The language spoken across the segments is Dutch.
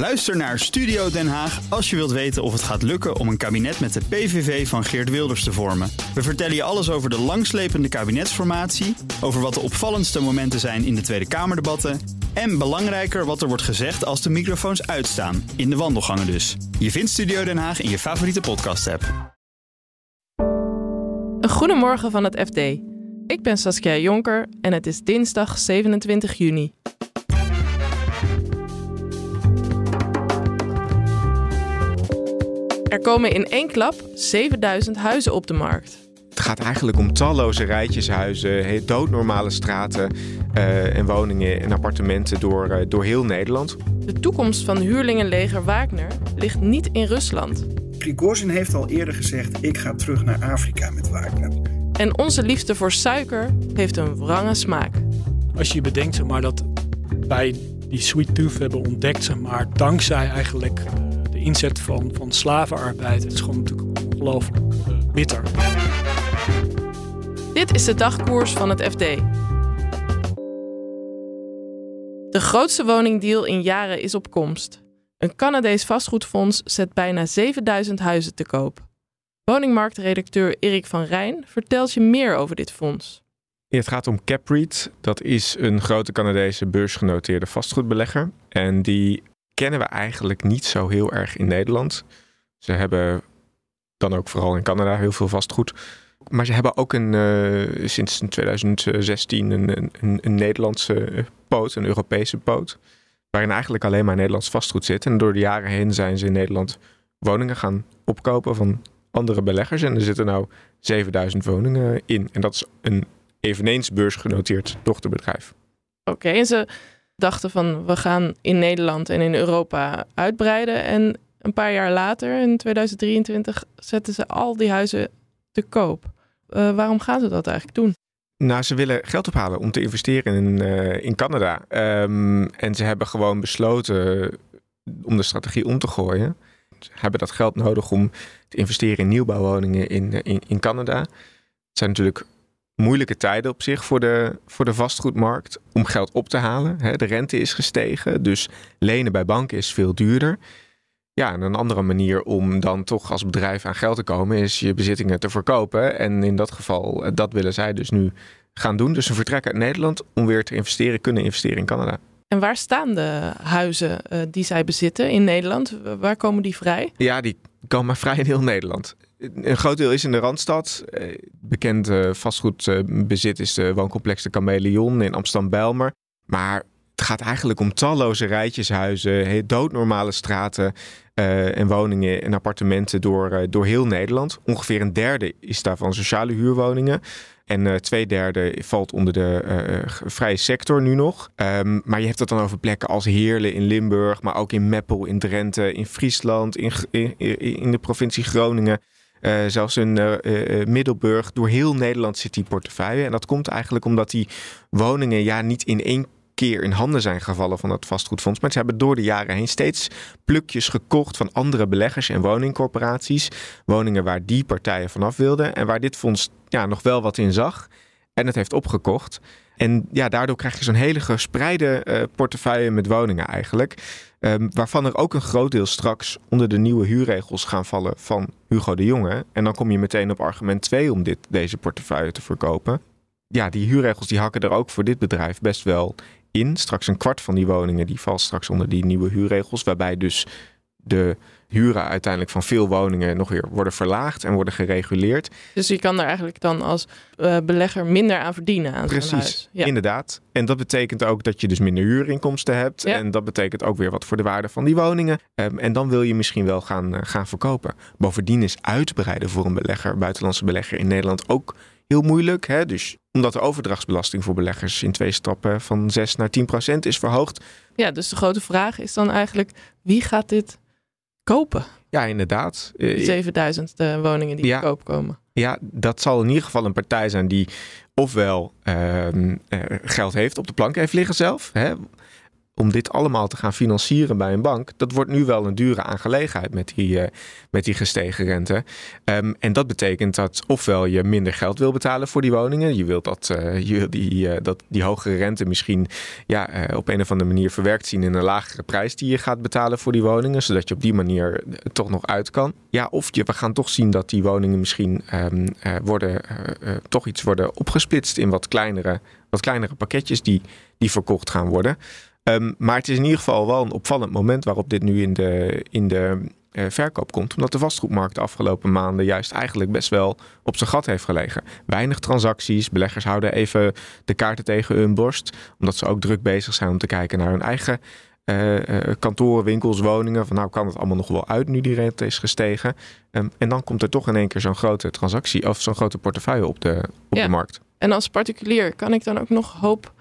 Luister naar Studio Den Haag als je wilt weten of het gaat lukken om een kabinet met de PVV van Geert Wilders te vormen. We vertellen je alles over de langslepende kabinetsformatie, over wat de opvallendste momenten zijn in de Tweede Kamerdebatten en belangrijker wat er wordt gezegd als de microfoons uitstaan, in de wandelgangen dus. Je vindt Studio Den Haag in je favoriete podcast-app. Een goedemorgen van het FD. Ik ben Saskia Jonker en het is dinsdag 27 juni. Er komen in één klap 7000 huizen op de markt. Het gaat eigenlijk om talloze rijtjeshuizen, doodnormale straten uh, en woningen en appartementen door, uh, door heel Nederland. De toekomst van huurlingenleger Wagner ligt niet in Rusland. Prigozhin heeft al eerder gezegd: ik ga terug naar Afrika met Wagner. En onze liefde voor suiker heeft een wrange smaak. Als je bedenkt zeg maar, dat wij die sweet tooth hebben ontdekt, zeg maar, dankzij eigenlijk de inzet van, van slavenarbeid. Het is gewoon natuurlijk ongelooflijk uh, bitter. Dit is de dagkoers van het FD. De grootste woningdeal in jaren is op komst. Een Canadees vastgoedfonds zet bijna 7000 huizen te koop. Woningmarktredacteur Erik van Rijn vertelt je meer over dit fonds. Ja, het gaat om Capreed. Dat is een grote Canadese beursgenoteerde vastgoedbelegger. En die kennen we eigenlijk niet zo heel erg in Nederland. Ze hebben dan ook vooral in Canada heel veel vastgoed. Maar ze hebben ook een, uh, sinds 2016 een, een, een, Nederlandse poot, een Europese poot. Waarin eigenlijk alleen maar Nederlands vastgoed zit. En door de jaren heen zijn ze in Nederland woningen gaan opkopen van andere beleggers. En er zitten nou 7000 woningen in. En dat is een eveneens beursgenoteerd dochterbedrijf. Oké, en ze dachten van we gaan in Nederland en in Europa uitbreiden. En een paar jaar later, in 2023, zetten ze al die huizen te koop. Uh, waarom gaan ze dat eigenlijk doen? Nou, ze willen geld ophalen om te investeren in, uh, in Canada. Um, en ze hebben gewoon besloten om de strategie om te gooien. Ze hebben dat geld nodig om te investeren in nieuwbouwwoningen in, in, in Canada. Het zijn natuurlijk moeilijke tijden op zich voor de, voor de vastgoedmarkt om geld op te halen. De rente is gestegen, dus lenen bij banken is veel duurder. Ja, en een andere manier om dan toch als bedrijf aan geld te komen is je bezittingen te verkopen. En in dat geval, eh, dat willen zij dus nu gaan doen. Dus ze vertrekken uit Nederland om weer te investeren, kunnen investeren in Canada. En waar staan de huizen uh, die zij bezitten in Nederland? Waar komen die vrij? Ja, die komen vrij in heel Nederland. Een groot deel is in de Randstad. Eh, bekend uh, vastgoedbezit is de wooncomplex de Chameleon in Amsterdam-Bijlmer. Maar het gaat eigenlijk om talloze rijtjeshuizen, doodnormale straten uh, en woningen en appartementen door, door heel Nederland. Ongeveer een derde is daarvan sociale huurwoningen. En twee derde valt onder de vrije sector nu nog. Um, maar je hebt het dan over plekken als Heerlen in Limburg, maar ook in Meppel in Drenthe, in Friesland, in, in de provincie Groningen. Uh, zelfs in uh, uh, Middelburg. Door heel Nederland zit die portefeuille. En dat komt eigenlijk omdat die woningen ja, niet in één keer in handen zijn gevallen van het vastgoedfonds. Maar ze hebben door de jaren heen steeds plukjes gekocht van andere beleggers en woningcorporaties. Woningen waar die partijen vanaf wilden en waar dit fonds ja, nog wel wat in zag. En het heeft opgekocht. En ja, daardoor krijg je zo'n hele gespreide portefeuille met woningen eigenlijk. Um, waarvan er ook een groot deel straks onder de nieuwe huurregels gaan vallen van Hugo de Jonge. En dan kom je meteen op argument 2 om dit, deze portefeuille te verkopen. Ja, die huurregels die hakken er ook voor dit bedrijf best wel in. Straks een kwart van die woningen die valt straks onder die nieuwe huurregels. Waarbij dus de huren uiteindelijk van veel woningen nog weer worden verlaagd en worden gereguleerd. Dus je kan er eigenlijk dan als uh, belegger minder aan verdienen aan Precies, huis. Ja. inderdaad. En dat betekent ook dat je dus minder huurinkomsten hebt. Ja. En dat betekent ook weer wat voor de waarde van die woningen. Um, en dan wil je misschien wel gaan, uh, gaan verkopen. Bovendien is uitbreiden voor een belegger, buitenlandse belegger in Nederland ook heel moeilijk. Hè? Dus omdat de overdrachtsbelasting voor beleggers in twee stappen van 6 naar 10 procent is verhoogd. Ja, dus de grote vraag is dan eigenlijk wie gaat dit kopen? Ja, inderdaad. Die 7000 uh, woningen die ja, te koop komen. Ja, dat zal in ieder geval een partij zijn die ofwel uh, uh, geld heeft, op de plank heeft liggen zelf. Hè? Om dit allemaal te gaan financieren bij een bank, dat wordt nu wel een dure aangelegenheid met die, met die gestegen rente. Ehm, en dat betekent dat ofwel je minder geld wil betalen voor die woningen, je wilt dat, je wil die, dat, die hogere rente misschien ja, op een of andere manier verwerkt zien in een lagere prijs die je gaat betalen voor die woningen, zodat je op die manier toch nog uit kan. Ja, of je, we gaan toch zien dat die woningen misschien um, worden, toch iets worden opgesplitst in wat kleinere, wat kleinere pakketjes die, die verkocht gaan worden. Um, maar het is in ieder geval wel een opvallend moment waarop dit nu in de, in de uh, verkoop komt. Omdat de vastgoedmarkt de afgelopen maanden juist eigenlijk best wel op zijn gat heeft gelegen. Weinig transacties. Beleggers houden even de kaarten tegen hun borst. Omdat ze ook druk bezig zijn om te kijken naar hun eigen uh, kantoren, winkels, woningen. Van nou kan het allemaal nog wel uit nu die rente is gestegen. Um, en dan komt er toch in één keer zo'n grote transactie of zo'n grote portefeuille op de, op ja. de markt. En als particulier kan ik dan ook nog hoop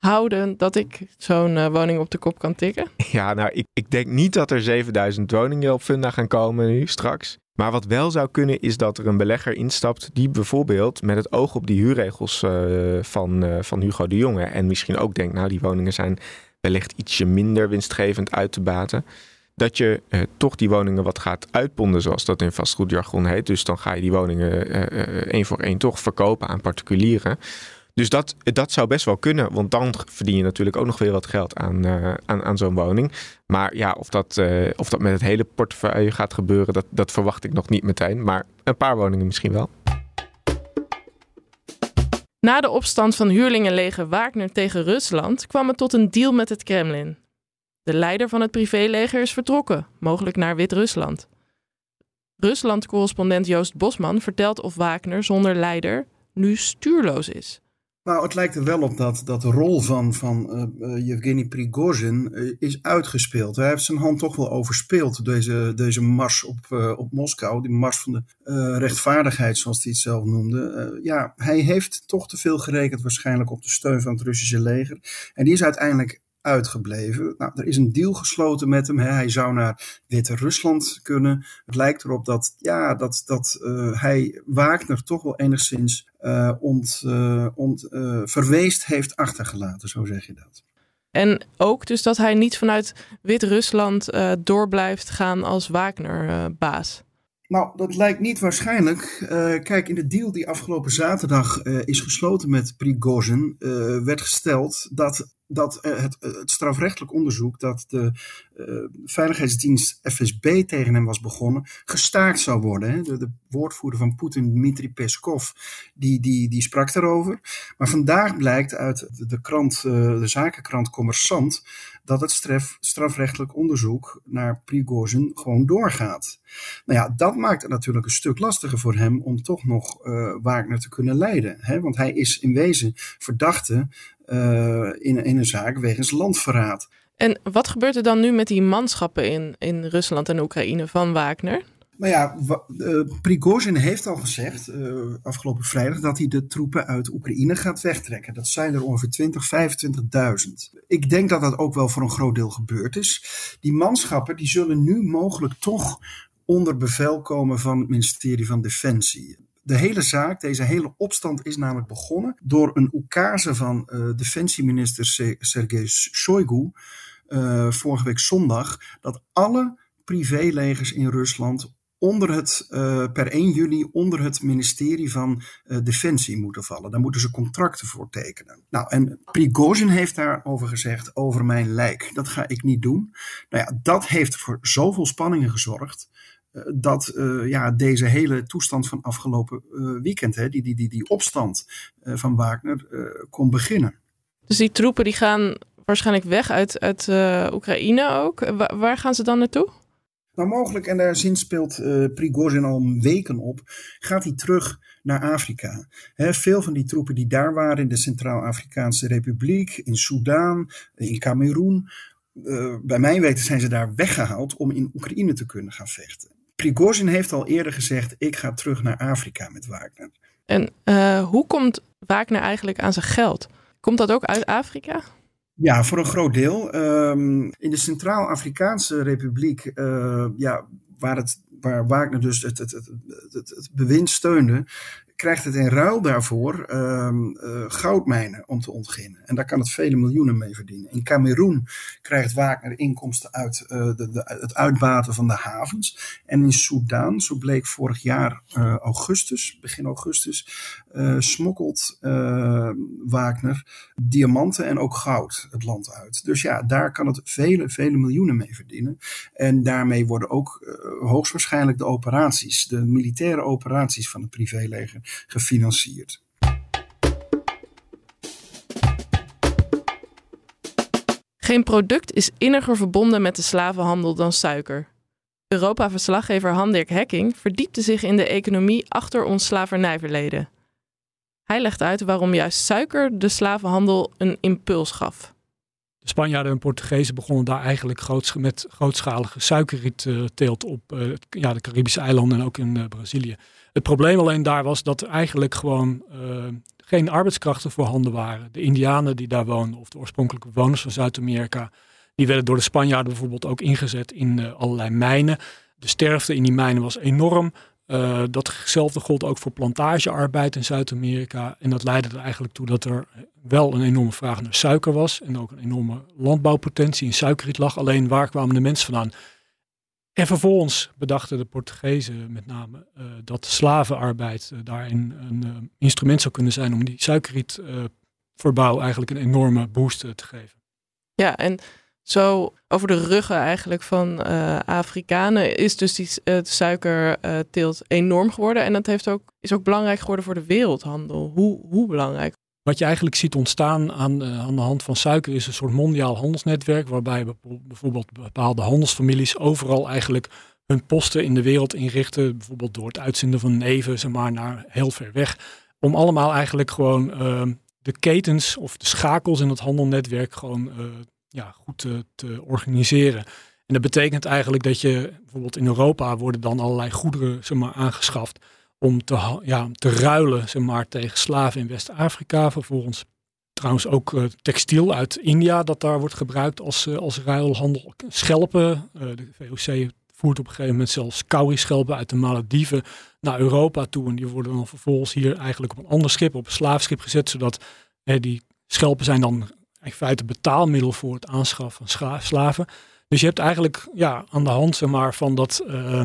houden dat ik zo'n uh, woning op de kop kan tikken? Ja, nou, ik, ik denk niet dat er 7000 woningen op Funda gaan komen nu straks. Maar wat wel zou kunnen is dat er een belegger instapt die bijvoorbeeld met het oog op die huurregels uh, van, uh, van Hugo de Jonge en misschien ook denkt, nou die woningen zijn wellicht ietsje minder winstgevend uit te baten. Dat je toch die woningen wat gaat uitponden, zoals dat in vastgoedjargon heet. Dus dan ga je die woningen één voor één toch verkopen aan particulieren. Dus dat, dat zou best wel kunnen, want dan verdien je natuurlijk ook nog weer wat geld aan, uh, aan, aan zo'n woning. Maar ja, of dat, uh, of dat met het hele portefeuille gaat gebeuren, dat, dat verwacht ik nog niet meteen. Maar een paar woningen misschien wel. Na de opstand van huurlingenleger Wagner tegen Rusland kwam het tot een deal met het Kremlin. De leider van het privéleger is vertrokken, mogelijk naar Wit-Rusland. Rusland-correspondent Joost Bosman vertelt of Wagner zonder leider nu stuurloos is. Nou, het lijkt er wel op dat, dat de rol van, van uh, Yevgeny Prigozhin uh, is uitgespeeld. Hij heeft zijn hand toch wel overspeeld, deze, deze mars op, op Moskou. Die mars van de rechtvaardigheid, zoals hij het zelf noemde. ja, hij heeft toch te veel gerekend waarschijnlijk op de steun van het Russische leger. En die is uiteindelijk uitgebleven. Nou, er is een deal gesloten met hem. Hè. Hij zou naar Wit-Rusland kunnen. Het lijkt erop dat, ja, dat, dat uh, hij Wagner toch wel enigszins uh, ont, uh, ont, verweest heeft achtergelaten, zo zeg je dat. En ook dus dat hij niet vanuit Wit-Rusland door blijft gaan als Wagner-baas. Nou, dat lijkt niet waarschijnlijk. Uh, kijk, in de deal die afgelopen zaterdag uh, is gesloten met Prigozhin, uh, werd gesteld dat, dat het, het, strafrechtelijk onderzoek dat de veiligheidsdienst FSB tegen hem was begonnen, gestaakt zou worden. Hè. De, de, woordvoerder van Poetin, Dmitri Peskov, die, die, die sprak daarover. Maar vandaag blijkt uit de, krant, de zakenkrant Commerçant, dat het straf, strafrechtelijk onderzoek naar Prigozhin gewoon doorgaat. Nou ja, dat maakt het natuurlijk een stuk lastiger voor hem om toch nog uh, Wagner te kunnen leiden. Hè? Want hij is in wezen verdachte in, in een zaak wegens landverraad. En wat gebeurt er dan nu met die manschappen in, in Rusland en Oekraïne van Wagner? Nou ja, uh, Prigozhin heeft al gezegd uh, afgelopen vrijdag dat hij de troepen uit Oekraïne gaat wegtrekken. Dat zijn er ongeveer 20, 25.000. Ik denk dat dat ook wel voor een groot deel gebeurd is. Die manschappen die zullen nu mogelijk toch onder bevel komen van het ministerie van Defensie. De hele zaak, deze hele opstand is namelijk begonnen door een oekase van uh, defensieminister Sergei Shoigu vorige week zondag dat alle privélegers in Rusland onder het, uh, per 1 juli onder het ministerie van Defensie moeten vallen. Daar moeten ze contracten voor tekenen. Nou, en Prigozhin heeft daarover gezegd, over mijn lijk. Dat ga ik niet doen. Nou ja, dat heeft voor zoveel spanningen gezorgd. Uh, dat ja, deze hele toestand van afgelopen weekend, hè, die, die, die, die opstand van Wagner, kon beginnen. Dus die troepen die gaan waarschijnlijk weg uit, uit Oekraïne ook. Wa waar gaan ze dan naartoe? Nou, mogelijk, en daar zinspeelt uh, Prigozhin al weken op, gaat hij terug naar Afrika. He, veel van die troepen die daar waren in de Centraal-Afrikaanse Republiek, in Soudaan, in Cameroen, uh, bij mijn weten zijn ze daar weggehaald om in Oekraïne te kunnen gaan vechten. Prigozhin heeft al eerder gezegd, ik ga terug naar Afrika met Wagner. En uh, hoe komt Wagner eigenlijk aan zijn geld? Komt dat ook uit Afrika? Ja, voor een groot deel. Um, in de Centraal-Afrikaanse Republiek, uh, ja, waar, het, waar Wagner dus het, het, het, het, het bewind steunde, krijgt het in ruil daarvoor ehm, eh, goudmijnen om te ontginnen. En daar kan het vele miljoenen mee verdienen. In Cameroen krijgt Wagner inkomsten uit uh, de, het uitbaten van de havens. En in Soudaan, zo bleek vorig jaar uh, augustus, begin augustus, smokkelt Wagner diamanten en ook goud het land uit. Dus ja, daar kan het vele, vele miljoenen mee verdienen. En daarmee worden ook hoogstwaarschijnlijk de operaties, de militaire operaties van het privéleger gefinancierd. Geen product is inniger verbonden met de slavenhandel dan suiker. Europa-verslaggever Han-Dirk Hekking verdiepte zich in de economie achter ons slavernijverleden. Hij legt uit waarom juist suiker de slavenhandel een impuls gaf. De Spanjaarden en Portugezen begonnen daar eigenlijk met grootschalige suikerrietteelt op uh, ja, de Caribische eilanden en ook in uh, Brazilië. Het probleem alleen daar was dat er eigenlijk gewoon geen arbeidskrachten voorhanden waren. De Indianen die daar woonden, of de oorspronkelijke bewoners van Zuid-Amerika, die werden door de Spanjaarden bijvoorbeeld ook ingezet in allerlei mijnen. De sterfte in die mijnen was enorm. Uh, datzelfde gold ook voor plantagearbeid in Zuid-Amerika. En dat leidde er eigenlijk toe dat er wel een enorme vraag naar suiker was. En ook een enorme landbouwpotentie in suikerriet lag. Alleen waar kwamen de mensen vandaan? En vervolgens bedachten de Portugezen met name uh, dat slavenarbeid uh, daarin een instrument zou kunnen zijn om die suikerrietverbouw eigenlijk een enorme boost te geven. Ja, en zo over de ruggen eigenlijk van uh, Afrikanen is dus die uh, suikerteelt enorm geworden. En dat heeft ook, is ook belangrijk geworden voor de wereldhandel. Hoe, hoe belangrijk? Wat je eigenlijk ziet ontstaan aan, uh, aan de hand van suiker is een soort mondiaal handelsnetwerk. Waarbij bijvoorbeeld bepaalde handelsfamilies overal eigenlijk hun posten in de wereld inrichten. Bijvoorbeeld door het uitzenden van neven zeg maar, naar heel ver weg. Om allemaal eigenlijk gewoon de ketens of de schakels in het handelnetwerk gewoon ja, goed te, organiseren. En dat betekent eigenlijk dat je bijvoorbeeld in Europa worden dan allerlei goederen zeg maar, aangeschaft om te, ja, te ruilen zeg maar, tegen slaven in West-Afrika. Vervolgens trouwens ook uh, textiel uit India dat daar wordt gebruikt als, uh, als ruilhandel. Schelpen, uh, de VOC voert op een gegeven moment zelfs schelpen uit de Malediven naar Europa toe. En die worden dan vervolgens hier eigenlijk op een ander schip, op een slaafschip gezet, zodat die schelpen zijn dan in feite betaalmiddel voor het aanschaffen van slaven. Dus je hebt eigenlijk ja, aan de hand zeg van dat, uh,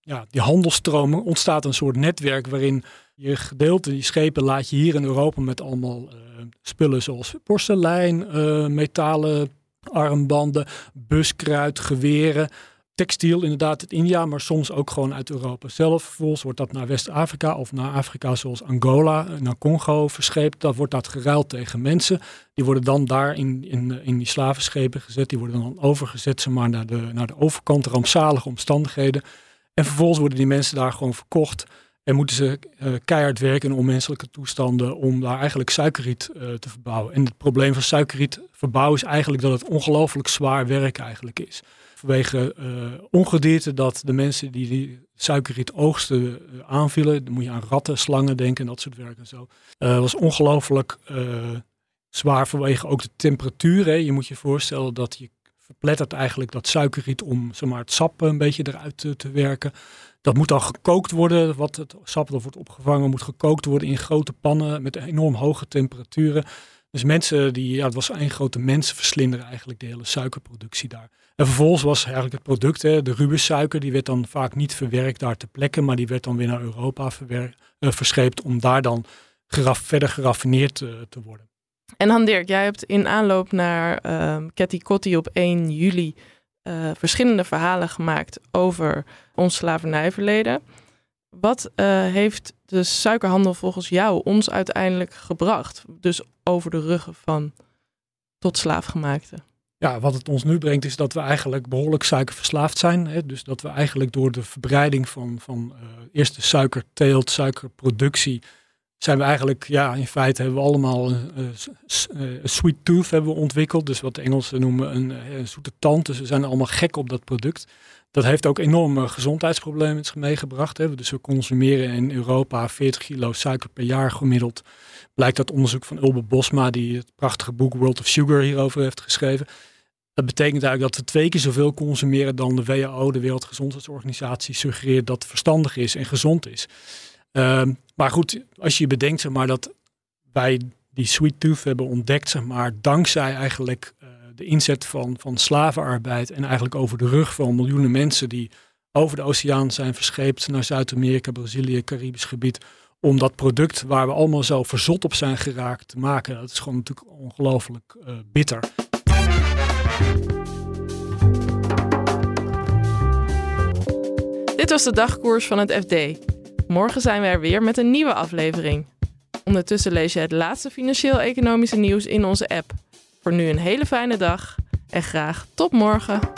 ja, die handelstromen ontstaat een soort netwerk waarin je gedeelte, die schepen laat je hier in Europa met allemaal uh, spullen zoals porselein, uh, metalen armbanden, buskruid, geweren textiel inderdaad uit India, maar soms ook gewoon uit Europa zelf. Vervolgens wordt dat naar West-Afrika of naar Afrika zoals Angola, naar Congo verscheept. Dan wordt dat geruild tegen mensen. Die worden dan daar in, in, in die slavenschepen gezet. Die worden dan overgezet zeg maar, naar, de, naar de overkant, rampzalige omstandigheden. En vervolgens worden die mensen daar gewoon verkocht. En moeten ze uh, keihard werken in onmenselijke toestanden om daar eigenlijk suikerriet te verbouwen. En het probleem van suikerriet verbouwen is eigenlijk dat het ongelooflijk zwaar werk eigenlijk is vanwege uh, ongedierte dat de mensen die die suikerriet oogsten uh, aanvielen. Dan moet je aan ratten, slangen denken en dat soort werk en zo. Uh, was ongelooflijk zwaar vanwege ook de temperatuur. Hè. Je moet je voorstellen dat je verplettert eigenlijk dat suikerriet om zeg maar, het sap een beetje eruit te, te werken. Dat moet dan gekookt worden. Wat het sap dat wordt opgevangen moet gekookt worden in grote pannen met enorm hoge temperaturen. Dus mensen die, ja, het was een grote mensenverslinder eigenlijk, de hele suikerproductie daar. En vervolgens was eigenlijk het product, hè, de rubussuiker, die werd dan vaak niet verwerkt daar ter plekke, maar die werd dan weer naar Europa uh, verscheept om daar dan verder geraffineerd uh, te worden. En Han Dirk, jij hebt in aanloop naar uh, Kotti op 1 juli uh, verschillende verhalen gemaakt over ons slavernijverleden. Wat uh, heeft de suikerhandel volgens jou ons uiteindelijk gebracht? Dus over de ruggen van tot slaafgemaakte. Ja, wat het ons nu brengt is dat we eigenlijk behoorlijk suikerverslaafd zijn. Hè? Dus dat we eigenlijk door de verbreiding van, van uh, eerst de suikerteelt, suikerproductie, zijn we eigenlijk, ja, in feite hebben we allemaal een, een sweet tooth hebben we ontwikkeld. Dus wat de Engelsen noemen een, een, zoete tand. Dus we zijn allemaal gek op dat product. Dat heeft ook enorme gezondheidsproblemen meegebracht. Hè. Dus we consumeren in Europa 40 kilo suiker per jaar gemiddeld. Blijkt uit onderzoek van Ulbe Bosma, die het prachtige boek World of Sugar hierover heeft geschreven. Dat betekent eigenlijk dat we twee keer zoveel consumeren dan de WHO, de Wereldgezondheidsorganisatie, suggereert dat verstandig is en gezond is. Uh, Maar goed, als je bedenkt maar, dat wij die sweet tooth hebben ontdekt, maar, dankzij eigenlijk uh, de inzet van, van slavenarbeid en eigenlijk over de rug van miljoenen mensen die over de oceaan zijn verscheept naar Zuid-Amerika, Brazilië, Caribisch gebied, om dat product waar we allemaal zo verzot op zijn geraakt te maken. Dat is gewoon natuurlijk ongelooflijk uh, bitter. Dit was de dagkoers van het FD. Morgen zijn we er weer met een nieuwe aflevering. Ondertussen lees je het laatste financieel-economische nieuws in onze app. Voor nu een hele fijne dag en graag tot morgen.